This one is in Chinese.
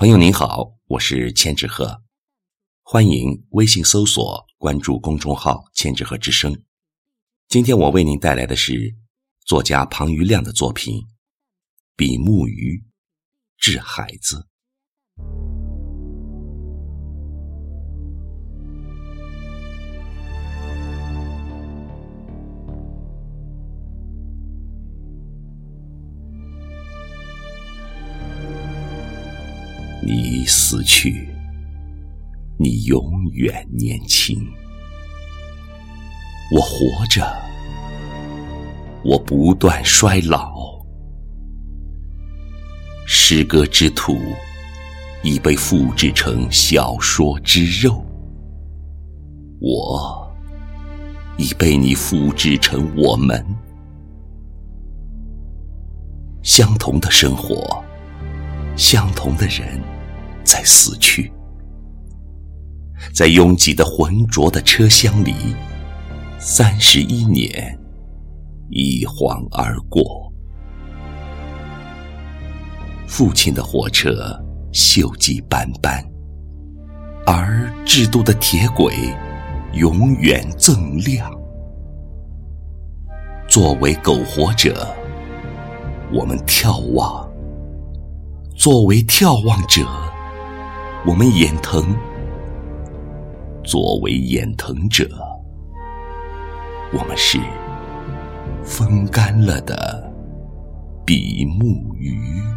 朋友您好，我是千纸鹤，欢迎微信搜索关注公众号“千纸鹤之声”。今天我为您带来的是作家庞余亮的作品《比目鱼治孩子》。你死去，你永远年轻；我活着，我不断衰老。诗歌之土已被复制成小说之肉，我已被你复制成我们。相同的生活，相同的人。在死去，在拥挤的浑浊的车厢里，三十一年一晃而过。父亲的火车锈迹斑斑，而制度的铁轨永远锃亮。作为苟活者，我们眺望；作为眺望者。我们眼疼，作为眼疼者，我们是风干了的比目鱼。